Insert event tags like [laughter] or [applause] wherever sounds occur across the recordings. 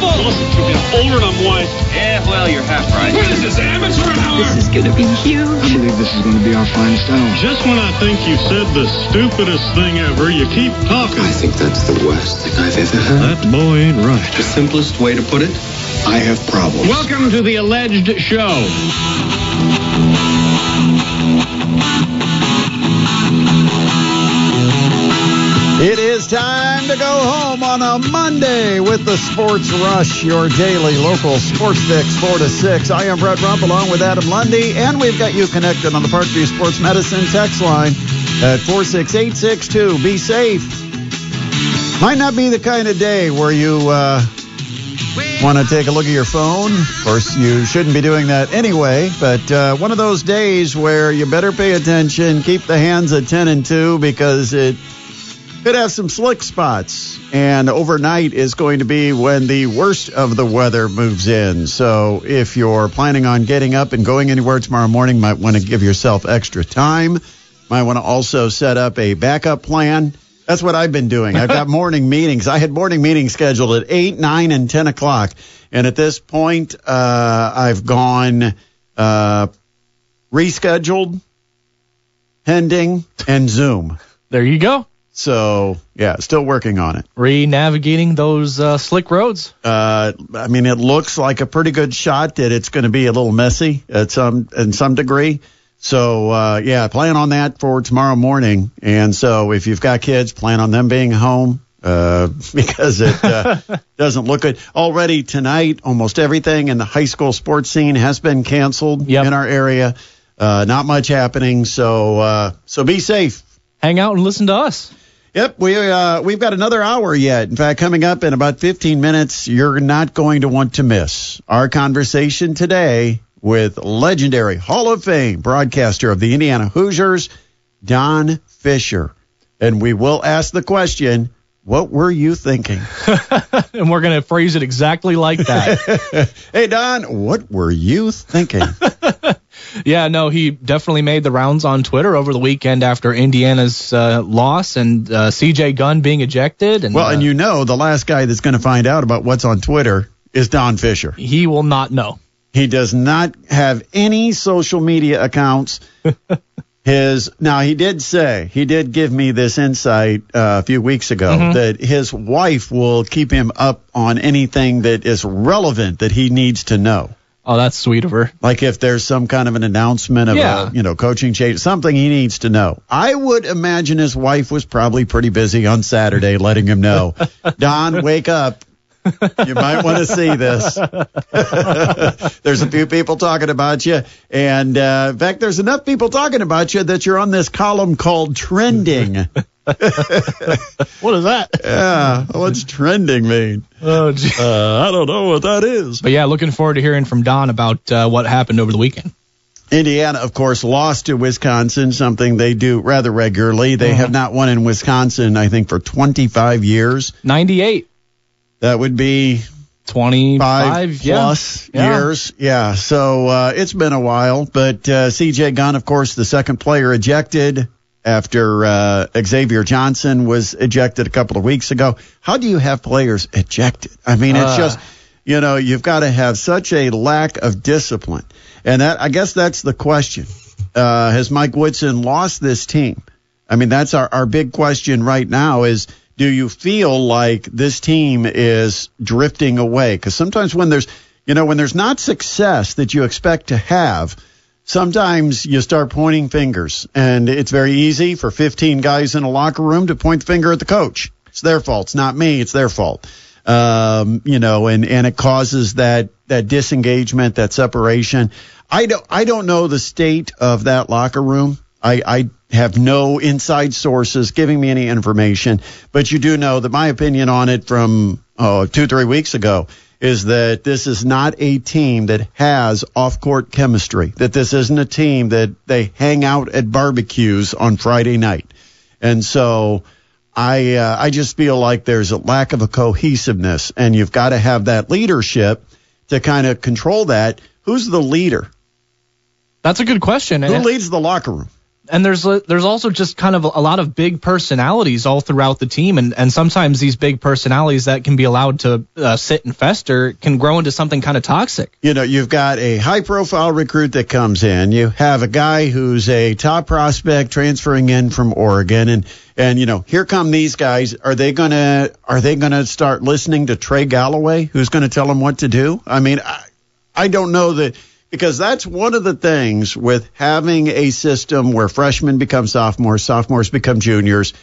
Listen to me, I'm older and I'm wise. Yeah, well, you're half right. What is this, amateur hour? This is gonna be huge. I believe this is going to be our finest hour. Just when I think you've said the stupidest thing ever, you keep talking. I think that's the worst thing I've ever heard. That boy ain't right. The simplest way to put it, I have problems. Welcome to the alleged show. It is time to go home on a Monday with the Sports Rush, your daily local sports fix, 4 to 6. I am Brett Rump along with Adam Lundy, and we've got you connected on the Parkview Sports Medicine text line at 46862. Be safe. Might not be the kind of day where you uh, want to take a look at your phone. Of course, you shouldn't be doing that anyway, but uh, one of those days where you better pay attention, keep the hands at 10 and 2 because it could have some slick spots. And overnight is going to be when the worst of the weather moves in. So if you're planning on getting up and going anywhere tomorrow morning, might want to give yourself extra time. Might want to also set up a backup plan. That's what I've been doing. I've got [laughs] morning meetings. I had morning meetings scheduled at 8, 9, and 10 o'clock. And at this point, uh, I've gone uh, rescheduled, pending, and Zoom. There you go. So yeah, still working on it. Re-navigating those uh, slick roads. Uh, I mean, it looks like a pretty good shot that it's going to be a little messy at some in some degree. So uh, yeah, plan on that for tomorrow morning. And so if you've got kids, plan on them being home uh, [laughs] because it uh, [laughs] doesn't look good. Already tonight, almost everything in the high school sports scene has been canceled Yep. in our area. Uh, not much happening. So uh, so be safe. Hang out and listen to us. Yep, we uh, we've got another hour yet. In fact, coming up in about 15 minutes, you're not going to want to miss our conversation today with legendary Hall of Fame broadcaster of the Indiana Hoosiers, Don Fischer, and we will ask the question: What were you thinking? [laughs] and we're going to phrase it exactly like that. [laughs] hey, Don, what were you thinking? [laughs] yeah, no, he definitely made the rounds on Twitter over the weekend after Indiana's uh, loss and uh, CJ Gunn being ejected. And, well, and uh, you know, the last guy that's going to find out about what's on Twitter is Don Fischer. he will not know. He does not have any social media accounts. His now he did say he did give me this insight uh, a few weeks ago Mm-hmm. that his wife will keep him up on anything that is relevant that he needs to know. Oh, that's sweet of her. Like if there's some kind of an announcement of Yeah. a you know coaching change, something he needs to know. I would imagine his wife was probably pretty busy on Saturday, letting him know, [laughs] Don, wake up. [laughs] You might want to see this. [laughs] there's a few people talking about you, and uh, in fact, there's enough people talking about you that you're on this column called trending. [laughs] What is that? yeah, what's trending mean? Oh. Uh, I don't know what that is. But yeah, looking forward to hearing from Don about uh, what happened over the weekend. Indiana, of course, lost to Wisconsin, something they do rather regularly. They have not won in Wisconsin, I think, for 25 years. 98, That would be 25, five yeah. plus Yeah. years. Yeah. So uh, it's been a while. But uh, CJ Gunn, of course, the second player ejected after uh, Xavier Johnson was ejected a couple of weeks ago. How do you have players ejected? I mean, it's Uh. just, you know, you've got to have such a lack of discipline. And that, I guess that's the question. Uh, has Mike Woodson lost this team? I mean, that's our, our big question right now is do you feel like this team is drifting away? Because sometimes when there's, you know, when there's not success that you expect to have, sometimes you start pointing fingers. And it's very easy for 15 guys in a locker room to point the finger at the coach. It's their fault. It's not me. It's their fault. Um, you know, and, and it causes that, that disengagement, that separation. I don't, I don't know the state of that locker room. I, I have no inside sources giving me any information, but you do know that my opinion on it from oh, two, three weeks ago is that this is not a team that has off court chemistry, that this isn't a team that they hang out at barbecues on Friday night. And so I, uh, I just feel like there's a lack of a cohesiveness and you've got to have that leadership to kind of control that. Who's the leader? That's a good question. Who leads the locker room? And there's there's also just kind of a lot of big personalities all throughout the team, and and sometimes these big personalities that can be allowed to uh, sit and fester can grow into something kind of toxic. you know, you've got a high profile recruit that comes in. You have a guy who's a top prospect transferring in from Oregon and and you know, here come these guys. Are they to are they to start listening to Trey Galloway who's to tell them what to do? I mean, I, I don't know that because that's one of the things with having a system where freshmen become sophomores, sophomores become juniors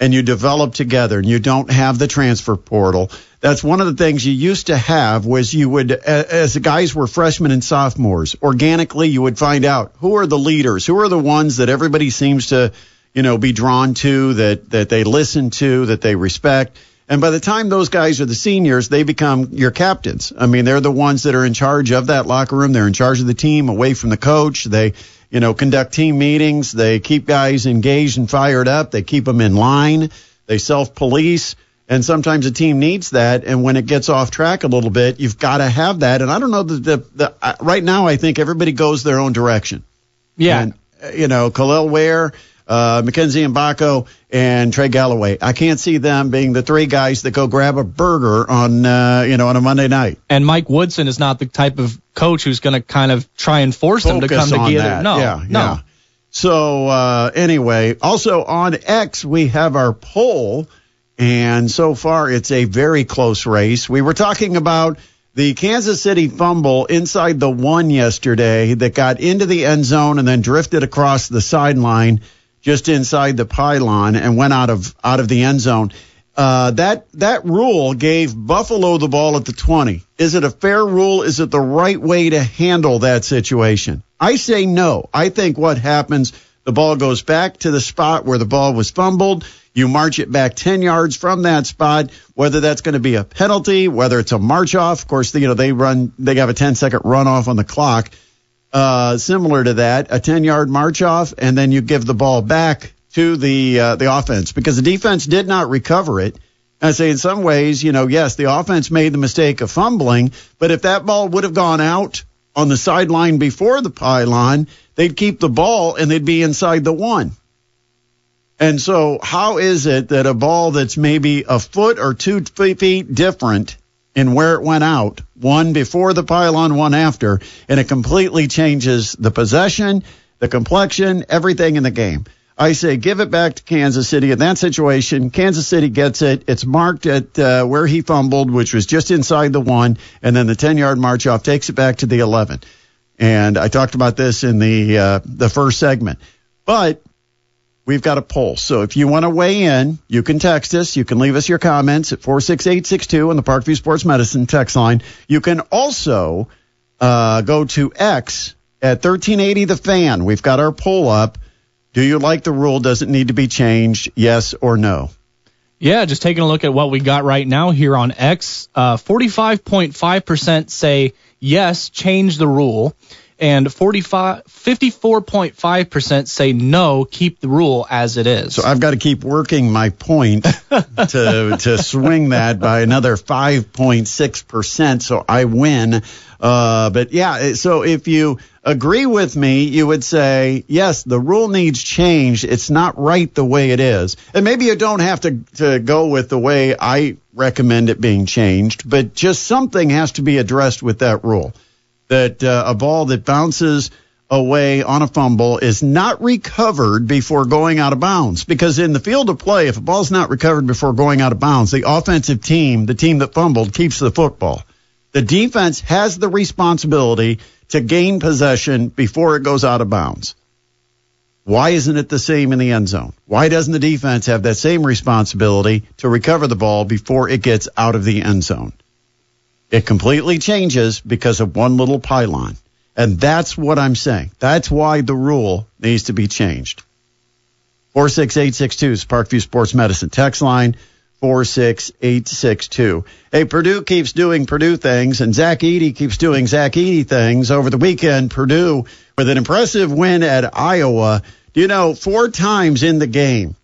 and you develop together and you don't have the transfer portal. That's one of the things you used to have was you would, as the guys were freshmen and sophomores, organically you would find out who are the leaders, who are the ones that everybody seems to, you know, be drawn to, that, that they listen to, that they respect. And by the time those guys are the seniors, they become your captains. I mean, they're the ones that are in charge of that locker room. They're in charge of the team away from the coach. They, you know, conduct team meetings. They keep guys engaged and fired up. They keep them in line. They self police. And sometimes a team needs that. And when it gets off track a little bit, you've got to have that. And I don't know that the, the, uh, right now, I think everybody goes their own direction. Yeah, And, you know, Kel'el Ware, uh, Mackenzie Mgbako, and Trey Galloway. I can't see them being the three guys that go grab a burger on, uh, you know, on a Monday night. and Mike Woodson is not the type of coach who's going to kind of try and force them to come together. that. No, yeah, no. yeah. So uh, anyway, also on X we have our poll, and so far it's a very close race. We were talking about the Kansas City fumble inside the one yesterday that got into the end zone and then drifted across the sideline just inside the pylon and went out of out of the end zone. Uh, that that rule gave Buffalo the ball at the 20. Is it a fair rule? Is it the right way to handle that situation? I say no. I think what happens, the ball goes back to the spot where the ball was fumbled. You march it back 10 yards from that spot, whether that's going to be a penalty, whether it's a march off. Of course, you know, they run, they have a 10 second run off on the clock. Uh, similar to that, a 10 yard march off, and then you give the ball back to the uh, the offense because the defense did not recover it. I say in some ways, you know, yes, the offense made the mistake of fumbling, but if that ball would have gone out on the sideline before the pylon, they'd keep the ball and they'd be inside the one. And so, how is it that a ball that's maybe a foot or two feet different in where it went out, one before the pylon, one after, and it completely changes the possession, the complexion, everything in the game? I say give it back to Kansas City in that situation. Kansas City gets it. It's marked at uh, where he fumbled, which was just inside the one, and then the 10 yard march off takes it back to the 11. And I talked about this in the uh, the first segment, but we've got a poll. So if you want to weigh in, you can text us. You can leave us your comments at 46862 on the Parkview Sports Medicine text line. You can also uh, go to X at 1380 The Fan. We've got our poll up. Do you like the rule? Does it need to be changed? Yes or no? Yeah, just taking a look at what we got right now here on X, uh, 45.5% say yes, change the rule, and 45, 54.5% say no, keep the rule as it is. So I've got to keep working my point [laughs] to to swing that by another 5.6 percent, so I win. Uh, but yeah, so if you agree with me, you would say yes, the rule needs change. It's not right the way it is, and maybe you don't have to to go with the way I recommend it being changed, but just something has to be addressed with that rule. That uh, a ball that bounces away on a fumble is not recovered before going out of bounds. Because in the field of play, if a ball's not recovered before going out of bounds, the offensive team, the team that fumbled, keeps the football. The defense has the responsibility to gain possession before it goes out of bounds. Why isn't it the same in the end zone? Why doesn't the defense have that same responsibility to recover the ball before it gets out of the end zone? It completely changes because of one little pylon. And that's what I'm saying. That's why the rule needs to be changed. 46862 is Parkview Sports Medicine text line. 46862. Hey, Purdue keeps doing Purdue things, and Zach Edey keeps doing Zach Edey things. Over the weekend, Purdue with an impressive win at Iowa. You know, four times in the game,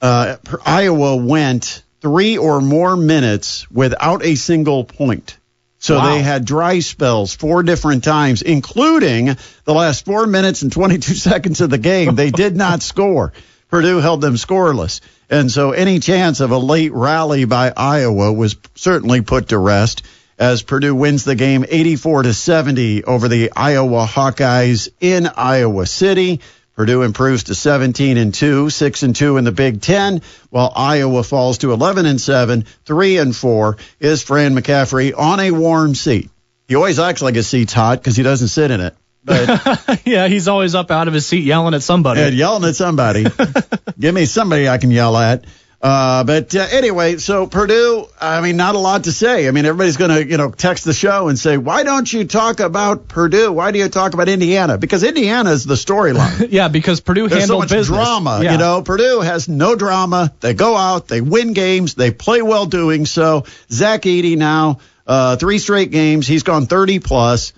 uh, Iowa went three or more minutes without a single point. So Wow. they had dry spells four different times, including the last four minutes and 22 [laughs] seconds of the game. They did not [laughs] score. Purdue held them scoreless. And so any chance of a late rally by Iowa was certainly put to rest as Purdue wins the game 84 to 70 over the Iowa Hawkeyes in Iowa City. Purdue improves to 17 and 2, 6 and 2 in the Big 10, while Iowa falls to 11 and 7, 3 and 4. Is Fran McCaffery on a warm seat? He always acts like his seat's hot because he doesn't sit in it. But [laughs] yeah, he's always up out of his seat yelling at somebody. and yelling at somebody. [laughs] Give me somebody I can yell at. Uh, but uh, anyway, so Purdue, I mean, not a lot to say. I mean, everybody's going to, you know, text the show and say, why don't you talk about Purdue? Why do you talk about Indiana? Because Indiana is the storyline. [laughs] yeah, because Purdue There's so handled much business. drama. Yeah. You know, Purdue has no drama. They go out, they win games, they play well doing so. Zach Edey now, uh, three straight games. He's gone 30 plus.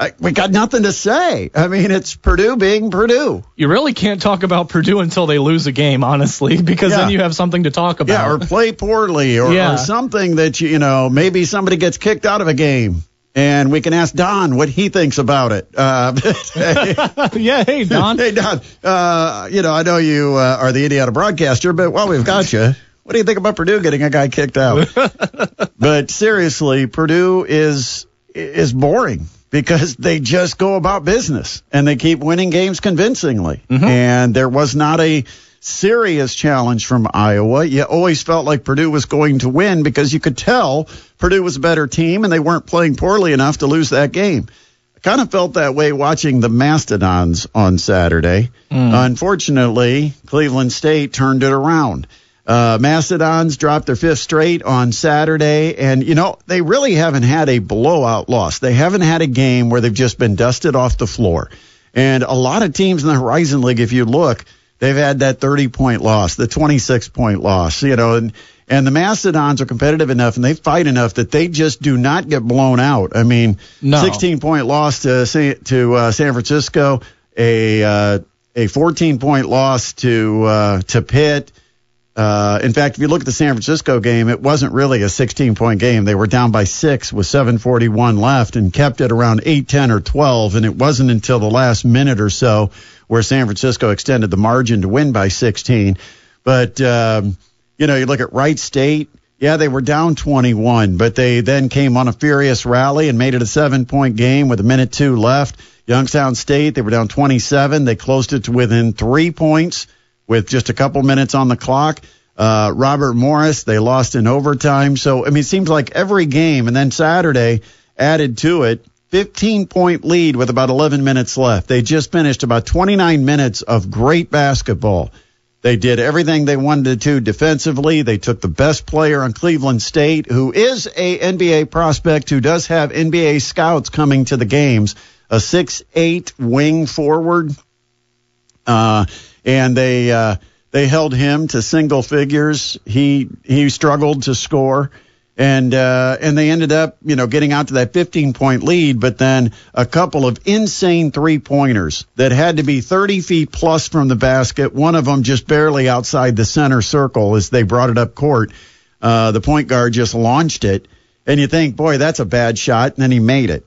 I, we got nothing to say. I mean, it's Purdue being Purdue. You really can't talk about Purdue until they lose a game, honestly, [laughs] because Yeah. then you have something to talk about. Yeah, or play poorly, or, Yeah. or something that you, you know maybe somebody gets kicked out of a game, and we can ask Don what he thinks about it. Uh, [laughs] yeah, hey [laughs] Don. hey Don, uh, you know I know you uh, are the Indiana broadcaster, but while we've got you, what do you think about Purdue getting a guy kicked out? but seriously, Purdue is is boring because they just go about business and they keep winning games convincingly. Mm-hmm. And there was not a serious challenge from Iowa. You always felt like Purdue was going to win because you could tell Purdue was a better team and they weren't playing poorly enough to lose that game. I kind of felt that way watching the Mastodons on Saturday. Mm. Unfortunately, Cleveland State turned it around. Uh, Mastodons dropped their fifth straight on Saturday, and you know they really haven't had a blowout loss. They haven't had a game where they've just been dusted off the floor. And a lot of teams in the Horizon League, if you look, they've had that 30 point loss, the 26 point loss, you know, and and the Mastodons are competitive enough and they fight enough that they just do not get blown out. I mean, No. 16 point loss to to uh, San Francisco, a uh, a 14 point loss to uh, to Pitt. Uh, in fact, if you look at the San Francisco game, it wasn't really a 16 point game. They were down by six with 741 left and kept it around 8, 10, or 12. And it wasn't until the last minute or so where San Francisco extended the margin to win by 16. But, um, you know, you look at Wright State. Yeah, they were down 21, but they then came on a furious rally and made it a seven point game with a minute two left. Youngstown State, they were down 27. They closed it to within three points with just a couple minutes on the clock. Uh, Robert Morris, they lost in overtime. So, I mean, it seems like every game, and then Saturday added to it, 15 point lead with about 11 minutes left. They just finished about 29 minutes of great basketball. They did everything they wanted to do defensively. They took the best player on Cleveland State, who is a NBA prospect who does have NBA scouts coming to the games, a six eight wing forward. Uh, and they uh, they held him to single figures. He he struggled to score, and uh, and they ended up you know getting out to that 15 point lead, but then a couple of insane three pointers that had to be 30 feet plus from the basket. One of them just barely outside the center circle as they brought it up court. Uh, the point guard just launched it, and you think, boy, that's a bad shot, and then he made it.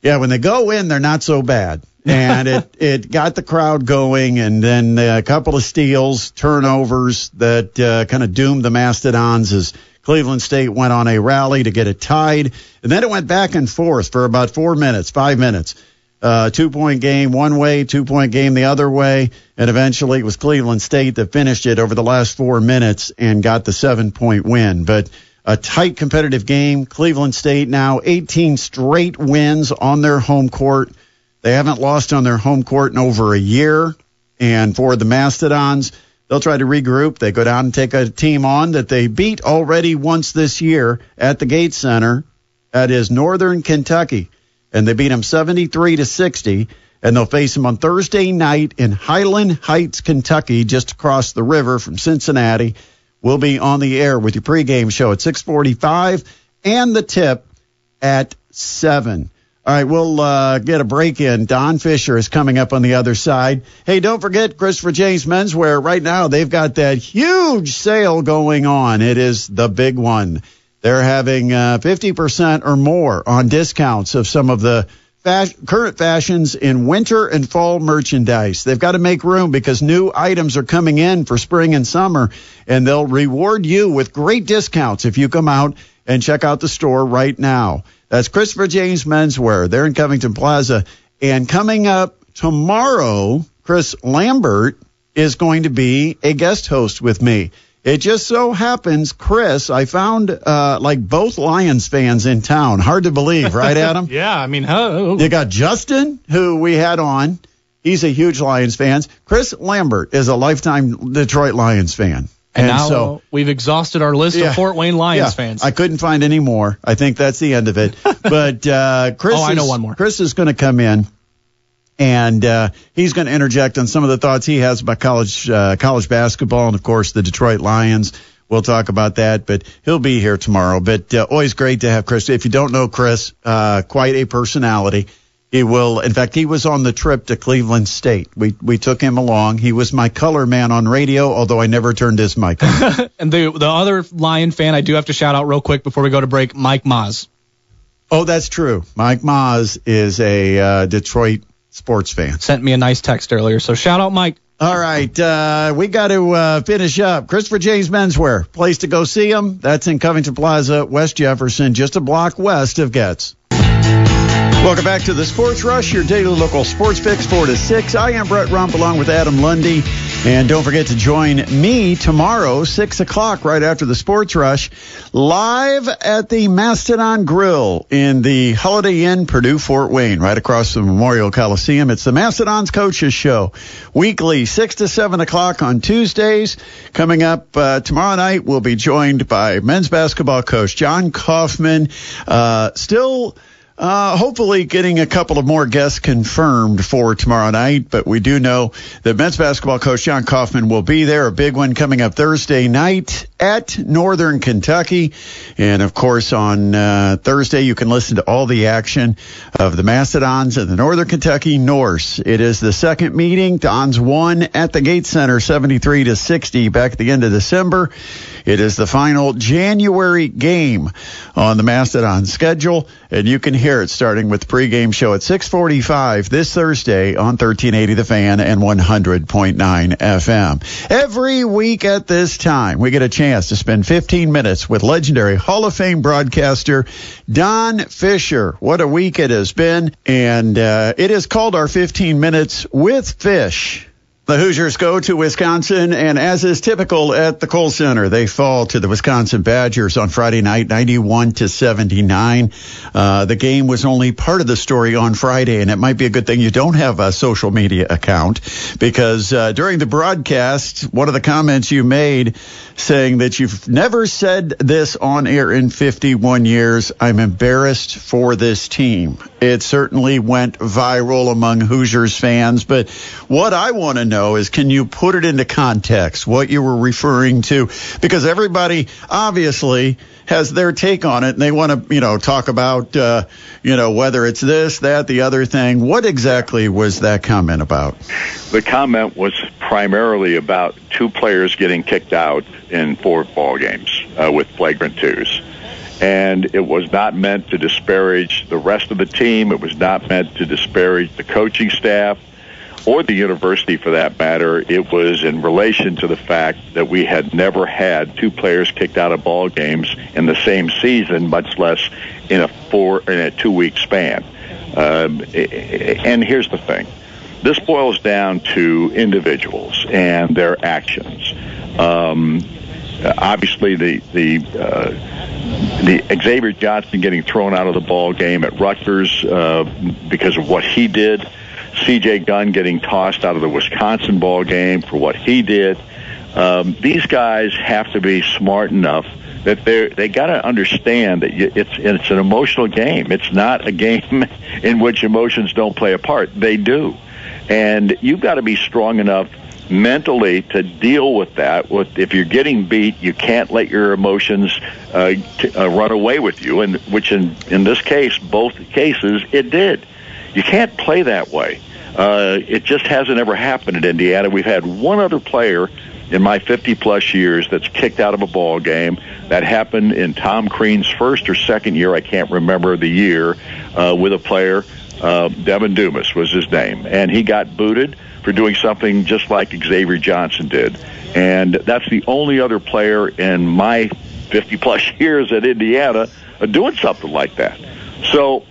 Yeah, when they go in, they're not so bad. And it, [laughs] it got the crowd going, and then a couple of steals, turnovers that uh, kind of doomed the Mastodons as Cleveland State went on a rally to get it tied. And then it went back and forth for about four minutes, five minutes. Uh, two point game one way, two point game the other way, and eventually it was Cleveland State that finished it over the last four minutes and got the seven point win. But a tight competitive game. Cleveland State now 18 straight wins on their home court. They haven't lost on their home court in over a year. And for the Mastodons, they'll try to regroup. They go down and take a team on that they beat already once this year at the Gates Center. That is Northern Kentucky. And they beat them 73 to 60. And they'll face them on Thursday night in Highland Heights, Kentucky, just across the river from Cincinnati. We'll be on the air with your pregame show at 6:45 and the tip at seven. All right, we'll uh, get a break in. Don Fischer is coming up on the other side. Hey, don't forget Christopher James Menswear. Right now, they've got that huge sale going on. It is the big one. They're having uh, 50% or more on discounts of some of the fas- current fashions in winter and fall merchandise. They've got to make room because new items are coming in for spring and summer, and they'll reward you with great discounts if you come out and check out the store right now. That's Christopher James Menswear. They're in Covington Plaza. And coming up tomorrow, Chris Lambert is going to be a guest host with me. It just so happens, Chris, I found uh, like both Lions fans in town. Hard to believe, right, [laughs] Adam? Yeah, I mean? You got Justin, who we had on. He's a huge Lions fan. Chris Lambert is a lifetime Detroit Lions fan. And, now so we've exhausted our list Yeah. of Fort Wayne Lions yeah, fans. I couldn't find any more. I think that's the end of it. [laughs] but uh, Chris, Oh, I know is- one more. Chris is going to come in, and uh, he's going to interject on some of the thoughts he has about college uh, college basketball, and of course the Detroit Lions. We'll talk about that, but he'll be here tomorrow. But uh, always great to have Chris. If you don't know Chris, uh, quite a personality. He will. In fact, he was on the trip to Cleveland State. We we took him along. He was my color man on radio, although I never turned his mic on. [laughs] and the the other Lion fan I do have to shout out real quick before we go to break, Mike Maz. Oh, that's true. Mike Maz is a uh, Detroit sports fan. Sent me a nice text earlier, so shout out Mike. All right, uh, we got to uh, finish up. Christopher James Menswear, place to go see him. That's in Covington Plaza, West Jefferson, just a block west of Getz. Welcome back to the Sports Rush, your daily local sports fix, 4 to 6. I am Brett Rump along with Adam Lundy. And don't forget to join me tomorrow, 6 o'clock, right after the Sports Rush, live at the Mastodon Grill in the Holiday Inn, Purdue, Fort Wayne, right across the Memorial Coliseum. It's the Mastodon's Coaches Show, weekly, 6 to 7 o'clock on Tuesdays. Coming up uh, tomorrow night, we'll be joined by men's basketball coach Jon Coffman. Uh, still. Uh, hopefully getting a couple of more guests confirmed for tomorrow night, but we do know that men's basketball coach Jon Coffman will be there. A big one coming up Thursday night at Northern Kentucky. And of course, on uh, Thursday, you can listen to all the action of the Mastodons and the Northern Kentucky Norse. It is the second meeting. Dons won at the Gate Center 73 to 60 back at the end of December. It is the final January game on the Mastodon schedule, and you can hear it starting with pregame show at 6:45 this Thursday on 1380 The Fan and 100.9 FM. Every week at this time, we get a chance to spend 15 minutes with legendary Hall of Fame broadcaster Don Fischer. What a week it has been, and uh, it is called our 15 minutes with Fisch. The Hoosiers go to Wisconsin, and as is typical at the Kohl Center, they fall to the Wisconsin Badgers on Friday night, 91 to 79. Uh, the game was only part of the story on Friday, and it might be a good thing you don't have a social media account because uh, during the broadcast, one of the comments you made saying that you've never said this on air in 51 years. I'm embarrassed for this team. It certainly went viral among Hoosiers fans, but what I want to know is can you put it into context what you were referring to? Because everybody obviously has their take on it and they want to, you know, talk about, uh, you know, whether it's this, that, the other thing. What exactly was that comment about? The comment was primarily about two players getting kicked out in four ball games uh, with flagrant twos. And it was not meant to disparage the rest of the team. It was not meant to disparage the coaching staff or the university for that matter. It was in relation to the fact that we had never had two players kicked out of ball games in the same season, much less in a four in a two week span. Um, and here's the thing: this boils down to individuals and their actions. Um, obviously, the the uh, the Xavier Johnson getting thrown out of the ball game at Rutgers uh, because of what he did. C.J. Gunn getting tossed out of the Wisconsin ball game for what he did. Um, these guys have to be smart enough that they they got to understand that it's it's an emotional game. It's not a [laughs] game in which emotions don't play a part. They do, and you've got to be strong enough mentally to deal with that. With if you're getting beat, you can't let your emotions uh, t- uh, run away with you, and which in in this case, both cases, it did. You can't play that way. Uh, it just hasn't ever happened in Indiana. We've had one other player in my 50 plus years that's kicked out of a ball game. That happened in Tom Crean's first or second year. I can't remember the year uh, with a player. Uh, Devin Dumas was his name, and he got booted for doing something just like Xavier Johnson did. And that's the only other player in my 50 plus [laughs] years at Indiana uh, doing something like that. So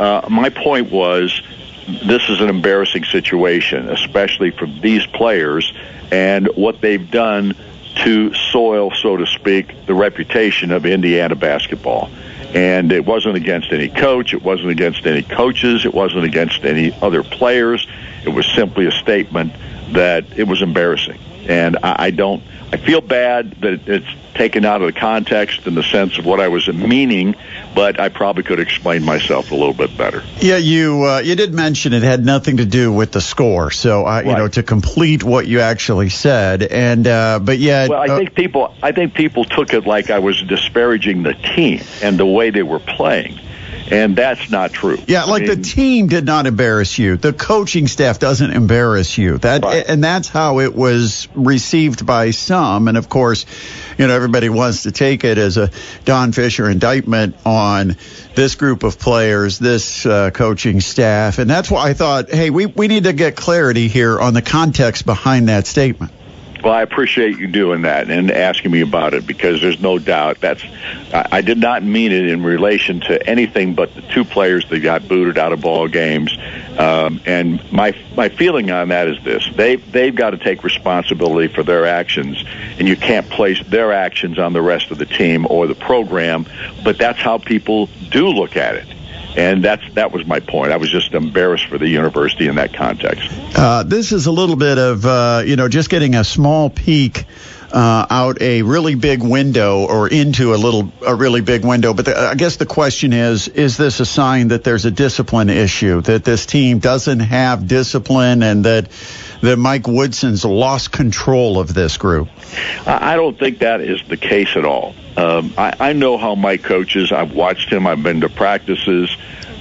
uh, my point was this is an embarrassing situation, especially for these players and what they've done to soil, so to speak, the reputation of Indiana basketball. And it wasn't against any coach, it wasn't against any coaches, it wasn't against any other players. It was simply a statement that it was embarrassing. And I, I don't, I feel bad that it's taken out of the context in the sense of what I was meaning, but I probably could explain myself a little bit better. Yeah, you uh, you did mention it had nothing to do with the score. So uh, you know to complete what you actually said, and uh, but yeah, Well, I uh, think people, I think people took it like I was disparaging the team and the way they were playing, and that's not true. Yeah, like I the team did not embarrass you. The coaching staff doesn't embarrass you. That Right. and that's how it was received by some. And of course, you know, everybody wants to take it as a Don Fischer indictment on this group of players, this uh, coaching staff, and that's why I thought, hey, we we need to get clarity here on the context behind that statement. Well, I appreciate you doing that and asking me about it because there's no doubt that's. I, did not mean it in relation to anything but the two players that got booted out of ball games. Um, and my my feeling on that is this: they they've got to take responsibility for their actions, and you can't place their actions on the rest of the team or the program. But that's how people do look at it. And that's that was my point. I was just embarrassed for the university in that context. Uh, this is a little bit of, uh, you know, just getting a small peek uh, out a really big window or into a little, a really big window. But the, I guess the question is, is this a sign that there's a discipline issue, that this team doesn't have discipline and that, that Mike Woodson's lost control of this group? I I don't think that is the case at all. Um, I, I know how Mike coaches. I've watched him. I've been to practices.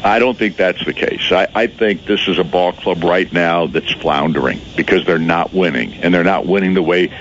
I don't think that's the case. I, I think this is a ball club right now that's floundering because they're not winning, and they're not winning the way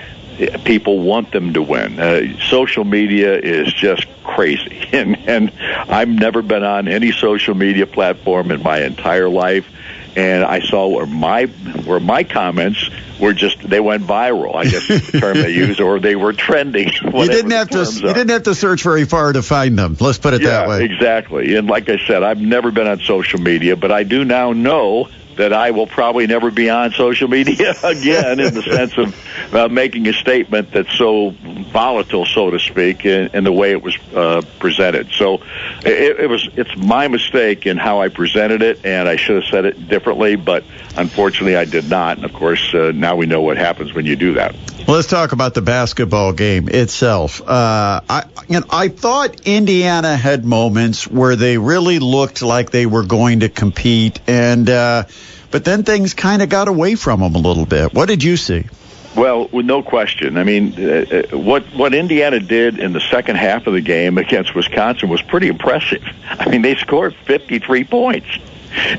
people want them to win. Uh, social media is just crazy, [laughs] and and I've never been on any social media platform in my entire life and I saw where my where my comments were just they went viral. I guess is the term they [laughs] use, or they were trending. You didn't have to, you didn't have to search very far to find them. Let's put it yeah, that way. exactly. And like I said, I've never been on social media, but I do now know that I will probably never be on social media [laughs] again in the [laughs] sense of uh, making a statement that's so volatile, so to speak, in, in the way it was uh, presented. So it, it was it's my mistake in how I presented it, and I should have said it differently, but unfortunately I did not. And of course, uh, now we know what happens when you do that. Well, let's talk about the basketball game itself. Uh, I, you know, I thought Indiana had moments where they really looked like they were going to compete, and uh, but then things kind of got away from them a little bit. What did you see? Well, with no question. I mean, uh, uh, what what Indiana did in the second half of the game against Wisconsin was pretty impressive. [laughs] I mean, they scored 53 points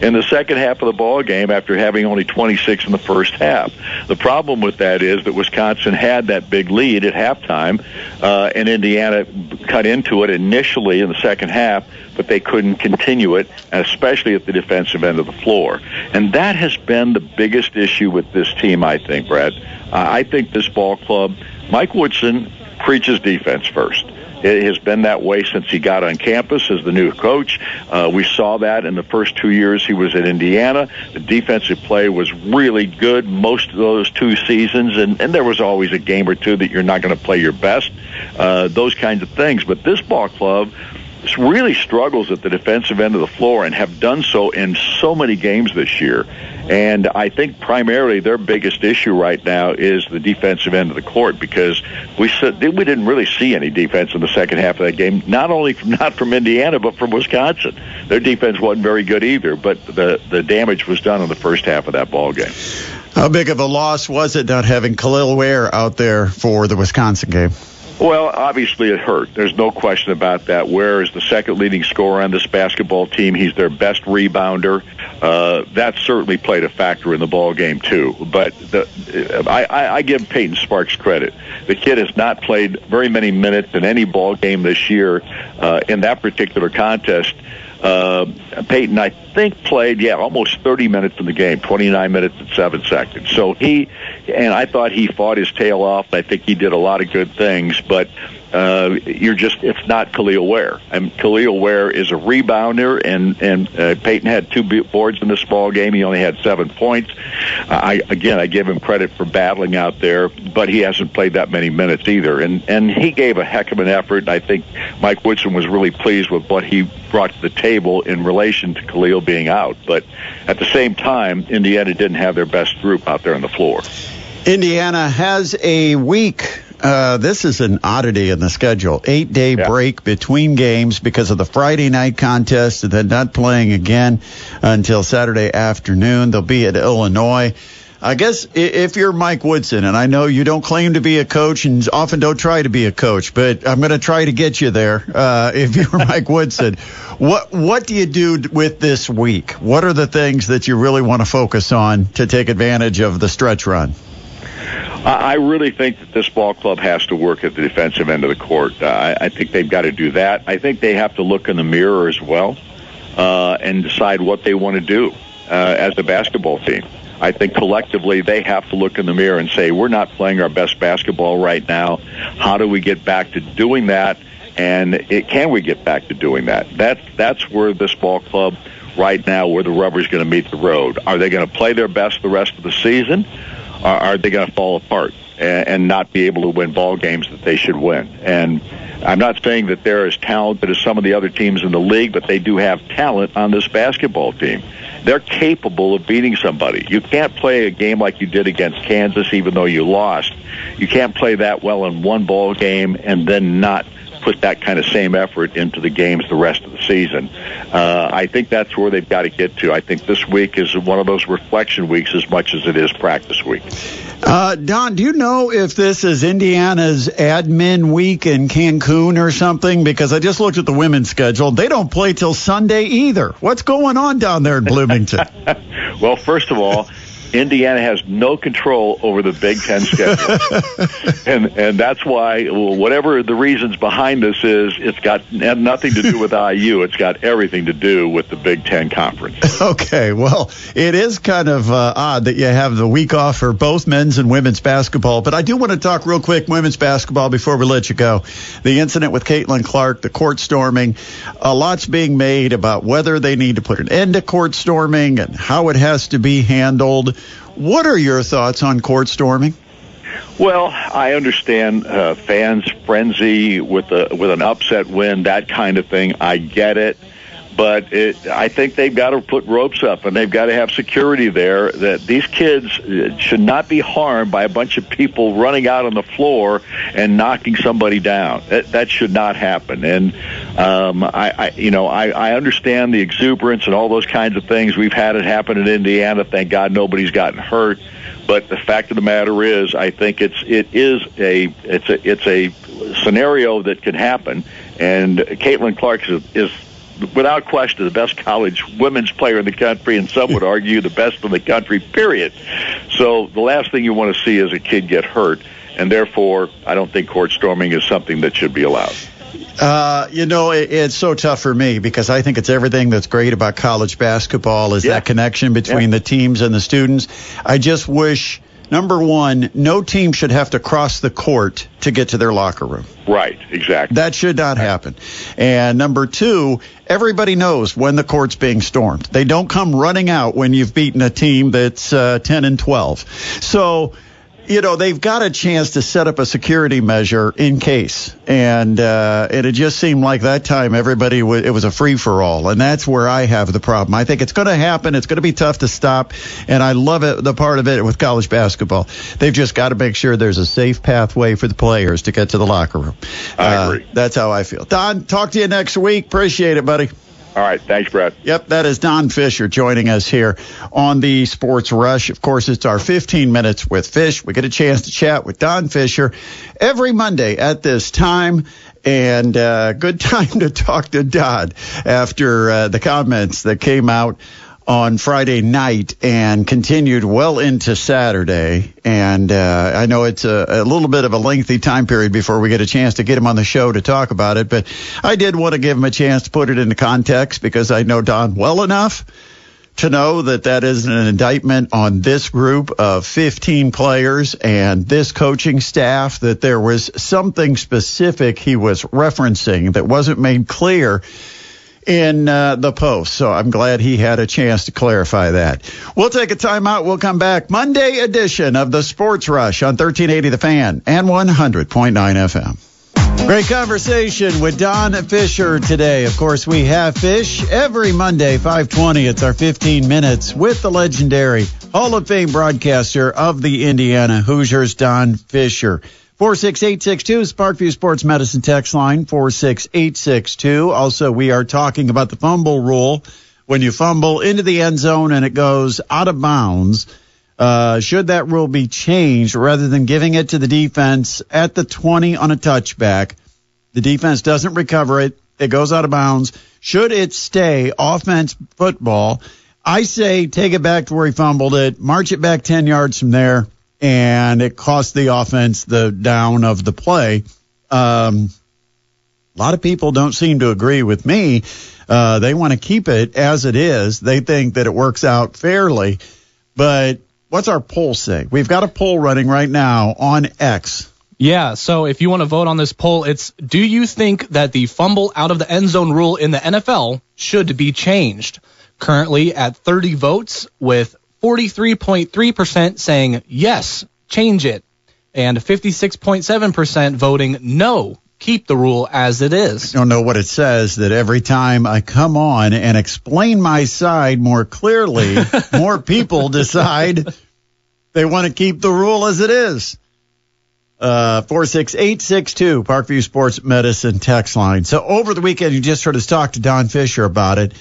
in the second half of the ball game after having only 26 in the first half. The problem with that is that Wisconsin had that big lead at halftime, uh, and Indiana cut into it initially in the second half, but they couldn't continue it, especially at the defensive end of the floor. And that has been the biggest issue with this team, I think, Brad. Uh, I think this ball club, Mike Woodson preaches defense first. It has been that way since he got on campus as the new coach. Uh, we saw that in the first two years he was at Indiana. The defensive play was really good most of those two seasons, and, and there was always a game or two that you're not going to play your best, uh, those kinds of things. But this ball club really struggles at the defensive end of the floor and have done so in so many games this year. And I think primarily their biggest issue right now is the defensive end of the court because we said we didn't really see any defense in the second half of that game. Not only from [laughs] not from Indiana but from Wisconsin. Their defense wasn't very good either. But the the damage was done in the first half of that ball game. How big of a loss was it not having Kel'el Ware out there for the Wisconsin game? Well, obviously it hurt. There's no question about that. Ware is the second leading scorer on this basketball team. He's their best rebounder. Uh, that certainly played a factor in the ball game too. But the, I, I, I give Payton Sparks credit. The kid has not played very many minutes in any ball game this year. Uh, in that particular contest, uh, Payton, I think, played yeah almost 30 minutes in the game, 29 minutes and seven seconds. So he and I thought he fought his tail off. I think he did a lot of good things, but uh, you're just it's not Kel'el Ware. And Kel'el Ware is a rebounder, and and uh, Payton had two boards in this ball game. He only had seven points. I again I give him credit for battling out there, but he hasn't played that many minutes either. And and he gave a heck of an effort. I think Mike Woodson was really pleased with what he brought to the table in relation to Kel'el being out. But at the same time, Indiana didn't have their best group out there on the floor. Indiana has a week uh, this is an oddity in the schedule. Eight day yeah. break between games because of the Friday night contest and then not playing again until Saturday afternoon. They'll be at Illinois. I guess if you're Mike Woodson, and I know you don't claim to be a coach and often don't try to be a coach, but I'm going to try to get you there. Uh, [laughs] if you're Mike Woodson, what what do you do with this week? What are the things that you really want to focus on to take advantage of the stretch run? I really think that this ball club has to work at the defensive end of the court. Uh, I think they've got to do that. I think they have to look in the mirror as well uh, and decide what they want to do uh, as a basketball team. I think collectively they have to look in the mirror and say, we're not playing our best basketball right now. How do we get back to doing that? And it, can we get back to doing that? That's, that's where this ball club right now, where the rubber is going to meet the road. Are they going to play their best the rest of the season? Are, are they going to fall apart and, and not be able to win ball games that they should win? And I'm not saying that they're as talented as some of the other teams in the league, but they do have talent on this basketball team. They're capable of beating somebody. You can't play a game like you did against Kansas, even though you lost. You can't play that well in one ball game and then not put that kind of same effort into the games the rest of the season. Uh, I think that's where they've got to get to. I think this week is one of those reflection weeks as much as it is practice week. Uh, Don, do you know if this is Indiana's admin week in Cancun or something? Because I just looked at the women's schedule. They don't play till Sunday either. What's going on down there in Bloomington? [laughs] well, first of all, Indiana has no control over the Big Ten schedule, [laughs] and and that's why whatever the reasons behind this is, it's got nothing to do with IU. It's got everything to do with the Big Ten conference. Okay, well, it is kind of uh, odd that you have the week off for both men's and women's basketball. But I do want to talk real quick women's basketball before we let you go. The incident with Caitlin Clark, the court storming, a lot's being made about whether they need to put an end to court storming and how it has to be handled. What are your thoughts on court storming? Well, I understand uh, fans' frenzy with a with an upset win, that kind of thing. I get it but it, I think they've got to put ropes up and they've got to have security there. That these kids uh, should not be harmed by a bunch of people running out on the floor and knocking somebody down. That, that should not happen. And um, I, I, you know, I, I understand the exuberance and all those kinds of things. We've had it happen in Indiana. Thank God nobody's gotten hurt. But the fact of the matter is, I think it's it is a it's a it's a scenario that could happen. And Caitlin Clark is, is without question, the best college women's player in the country, and some would argue the best in the country, period. So the last thing you want to see is a kid get hurt, and therefore, I don't think court storming is something that should be allowed. Uh, you know, it, it's so tough for me because I think it's everything that's great about college basketball is yeah. that connection between yeah. the teams and the students. I just wish Number one, no team should have to cross the court to get to their locker room. Right, exactly. That should not happen. And number two, everybody knows when the court's being stormed. They don't come running out when you've beaten a team that's uh, 10 and 12. So you know they've got a chance to set up a security measure in case, and uh, and it just seemed like that time everybody w- it was a free for all, and that's where I have the problem. I think it's going to happen. It's going to be tough to stop, and I love it the part of it with college basketball. They've just got to make sure there's a safe pathway for the players to get to the locker room. I uh, agree. That's how I feel. Don, talk to you next week. Appreciate it, buddy. All right. Thanks, Brett. Yep, that is Don Fischer joining us here on the Sports Rush. Of course, it's our 15 minutes with Fisch. We get a chance to chat with Don Fischer every Monday at this time. And uh, good [laughs] time to talk to Don after uh, the comments that came out on Friday night and continued well into Saturday. And uh, I know it's a, a, little bit of a lengthy time period before we get a chance to get him on the show to talk about it. But I did want to give him a chance to put it into context because I know Don well enough to know that that is an indictment on this group of 15 players and this coaching staff, that there was something specific he was referencing that wasn't made clear in uh, the post. So I'm glad he had a chance to clarify that. We'll take a timeout. We'll come back. Monday edition of the Sports Rush on 1380 The Fan and 100.9 FM. Great conversation with Don Fischer today. Of course, we have Fisch every Monday, 520. It's our 15 minutes with the legendary Hall of Fame broadcaster of the Indiana Hoosiers, Don Fischer. 46862 Sparkview Sports Medicine text line 46862. Also, we are talking about the fumble rule. When you fumble into the end zone and it goes out of bounds, uh, should that rule be changed rather than giving it to the defense at the 20 on a touchback? The defense doesn't recover it. It goes out of bounds. Should it stay offense football? I say take it back to where he fumbled it, march it back 10 yards from there, and it cost the offense the down of the play. Um, a lot of people don't seem to agree with me. Uh, they want to keep it as it is. They think that it works out fairly. But what's our poll say? We've got a poll running right now on X. Yeah, so if you want to vote on this poll, it's do you think that the fumble out of the end zone rule in the NFL should be changed? Currently at 30 votes with 43.3% saying yes, change it, and 56.7% voting no, keep the rule as it is. I don't know what it says that every time I come on and explain my side more clearly, [laughs] more people decide they want to keep the rule as it is. Uh, 46862, Parkview Sports Medicine text line. So over the weekend, you just heard us talk to Don Fischer about it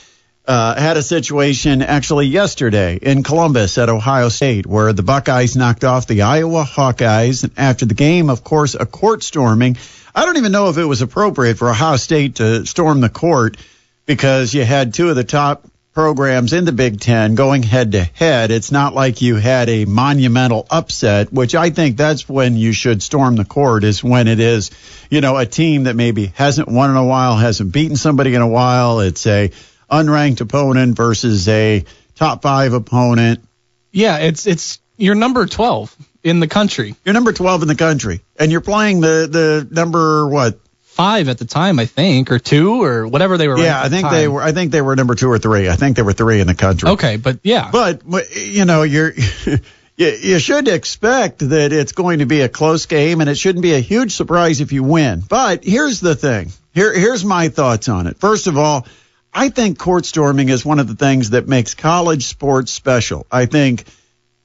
uh, had a situation actually yesterday in Columbus at Ohio State where the Buckeyes knocked off the Iowa Hawkeyes. And after the game, of course, a court storming. I don't even know if it was appropriate for Ohio State to storm the court because you had two of the top programs in the Big Ten going head to head. It's not like you had a monumental upset, which I think that's when you should storm the court is when it is, you know, a team that maybe hasn't won in a while, hasn't beaten somebody in a while. It's a unranked opponent versus a top five opponent. Yeah, it's it's you're number 12 in the country. You're number 12 in the country, and you're playing the the number what? Five at the time, I think, or two, or whatever they were. Yeah, I think the they were. I think they were number two or three. I think they were three in the country. Okay, but yeah. But you know, you're. [laughs] you, you should expect that it's going to be a close game, and it shouldn't be a huge surprise if you win. But here's the thing. Here, here's my thoughts on it. First of all, I think court storming is one of the things that makes college sports special. I think,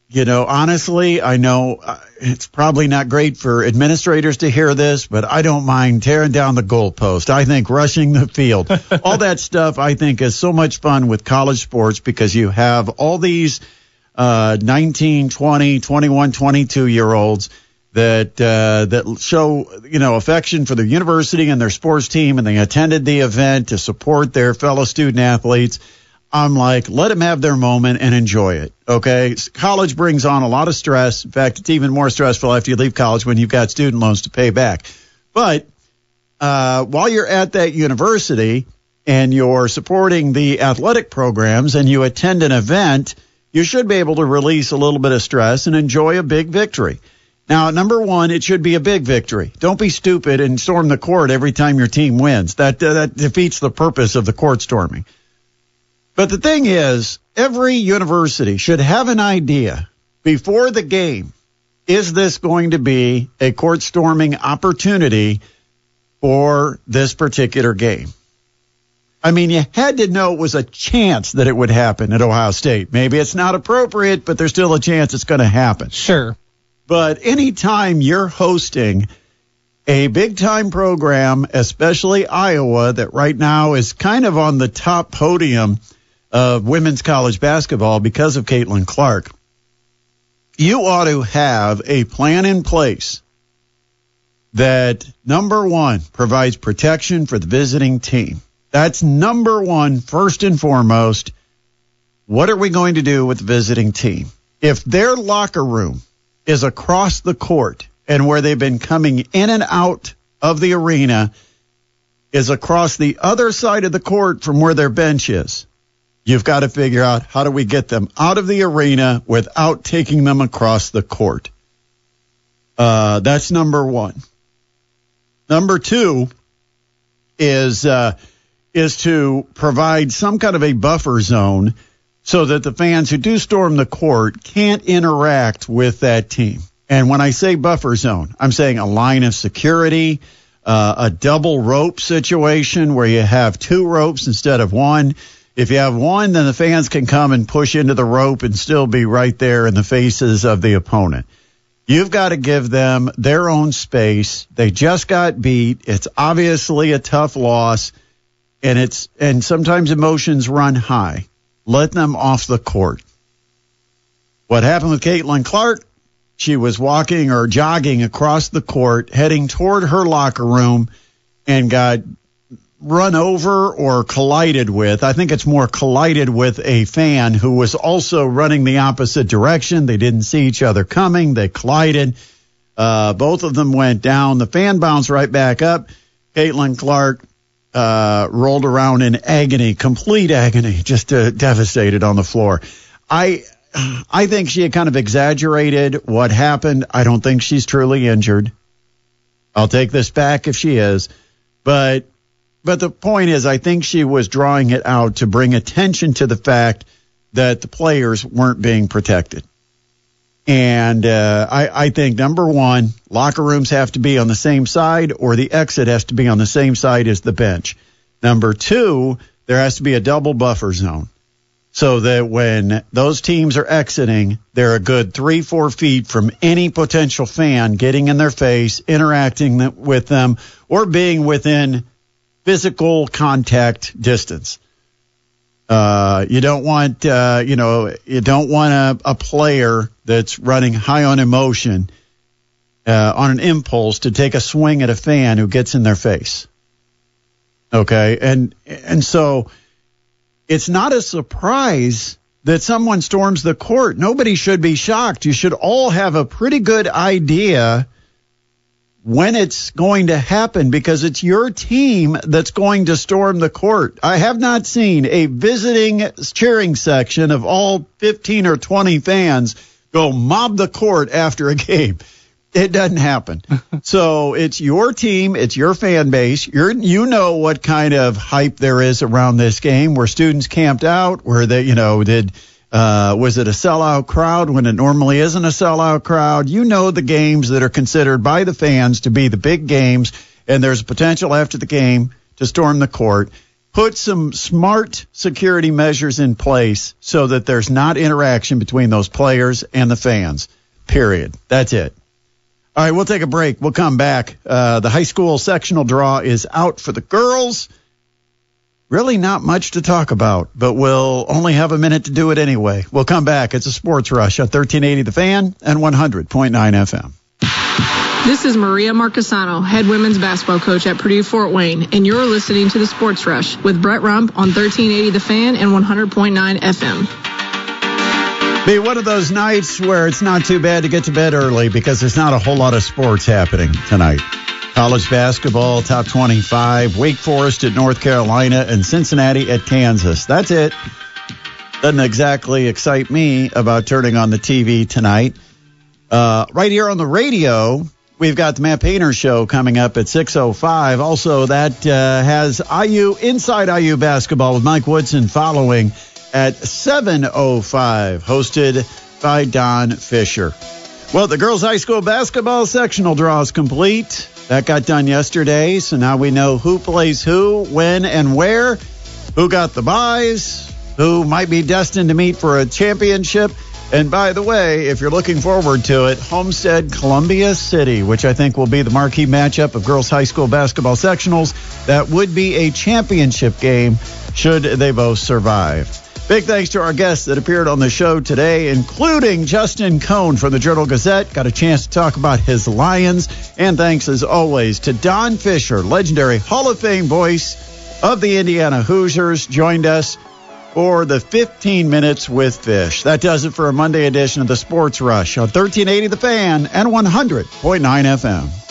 you know, honestly, I know uh, it's probably not great for administrators to hear this, but I don't mind tearing down the goalpost. I think rushing the field, [laughs] all that stuff, I think is so much fun with college sports because you have all these uh, 19, 20, 21, 22 year olds that uh, that show you know affection for the university and their sports team, and they attended the event to support their fellow student athletes. I'm like, let them have their moment and enjoy it. Okay, college brings on a lot of stress. In fact, it's even more stressful after you leave college when you've got student loans to pay back. But uh, while you're at that university and you're supporting the athletic programs and you attend an event, you should be able to release a little bit of stress and enjoy a big victory. Now, number one, it should be a big victory. Don't be stupid and storm the court every time your team wins. That uh, that defeats the purpose of the court storming. But the thing is, every university should have an idea before the game. Is this going to be a court storming opportunity for this particular game? I mean, you had to know it was a chance that it would happen at Ohio State. Maybe it's not appropriate, but there's still a chance it's going to happen. Sure. But anytime you're hosting a big time program, especially Iowa, that right now is kind of on the top podium of women's college basketball because of Caitlin Clark. You ought to have a plan in place that number one provides protection for the visiting team. That's number one, first and foremost. What are we going to do with the visiting team? If their locker room is across the court and where they've been coming in and out of the arena is across the other side of the court from where their bench is, you've got to figure out how do we get them out of the arena without taking them across the court. Uh, that's number one. Number two is uh, is to provide some kind of a buffer zone so that the fans who do storm the court can't interact with that team. And when I say buffer zone, I'm saying a line of security, uh, a double rope situation where you have two ropes instead of one. If you have one, then the fans can come and push into the rope and still be right there in the faces of the opponent. You've got to give them their own space. They just got beat. It's obviously a tough loss and it's and sometimes emotions run high. Let them off the court. What happened with Caitlin Clark? She was walking or jogging across the court, heading toward her locker room, and got run over or collided with. I think it's more collided with a fan who was also running the opposite direction. They didn't see each other coming. They collided. Uh, both of them went down. The fan bounced right back up. Caitlin Clark uh, rolled around in agony, complete agony, just uh, devastated on the floor. I I think she had kind of exaggerated what happened. I don't think she's truly injured. I'll take this back if she is, but but the point is, I think she was drawing it out to bring attention to the fact that the players weren't being protected. And uh, I, I think number one, locker rooms have to be on the same side, or the exit has to be on the same side as the bench. Number two, there has to be a double buffer zone so that when those teams are exiting, they're a good three, four feet from any potential fan getting in their face, interacting with them, or being within physical contact distance. Uh, you don't want, uh, you know, you don't want a, a player that's running high on emotion, uh, on an impulse to take a swing at a fan who gets in their face. Okay, and and so it's not a surprise that someone storms the court. Nobody should be shocked. You should all have a pretty good idea when it's going to happen because it's your team that's going to storm the court. I have not seen a visiting cheering section of all 15 or 20 fans go mob the court after a [laughs] game. It doesn't happen. [laughs] so it's your team, it's your fan base. You're, you know what kind of hype there is around this game where students camped out, where they, you know, did uh, was it a sellout crowd when it normally isn't a sellout crowd? You know the games that are considered by the fans to be the big games, and there's potential after the game to storm the court. Put some smart security measures in place so that there's not interaction between those players and the fans. Period. That's it. All right, we'll take a break. We'll come back. Uh, the high school sectional draw is out for the girls really not much to talk about, but we'll only have a minute to do it anyway. We'll come back. It's a sports rush on 1380 The Fan and 100.9 FM. This is Maria Marchesano, head women's basketball coach at Purdue Fort Wayne, and you're listening to the Sports Rush with Brett Rump on 1380 The Fan and 100.9 FM. Be one of those nights where it's not too bad to get to bed early because there's not a whole lot of sports happening tonight. College basketball, top 25. Wake Forest at North Carolina and Cincinnati at Kansas. That's it. Doesn't exactly excite me about turning on the TV tonight. Uh, right here on the radio, we've got the Matt Painter show coming up at 6.05. Also, that uh, has IU, Inside IU Basketball with Mike Woodson following at 7.05, hosted by Don Fischer. Well, the girls' high school basketball sectional draw is complete. That got done yesterday, so now we know who plays who, when, and where, who got the buys, who might be destined to meet for a championship. And by the way, if you're looking forward to it, Homestead Columbia City, which I think will be the marquee matchup of girls high school basketball sectionals, that would be a championship game should they both survive. Big thanks to our guests that appeared on the show today, including Justin Cohn from the Journal Gazette. Got a chance to talk about his Lions. And thanks, as always, to Don Fischer, legendary Hall of Fame voice of the Indiana Hoosiers, joined us for the 15 minutes with Fisch. That does it for a Monday edition of the Sports Rush on 1380 The Fan and 100.9 FM.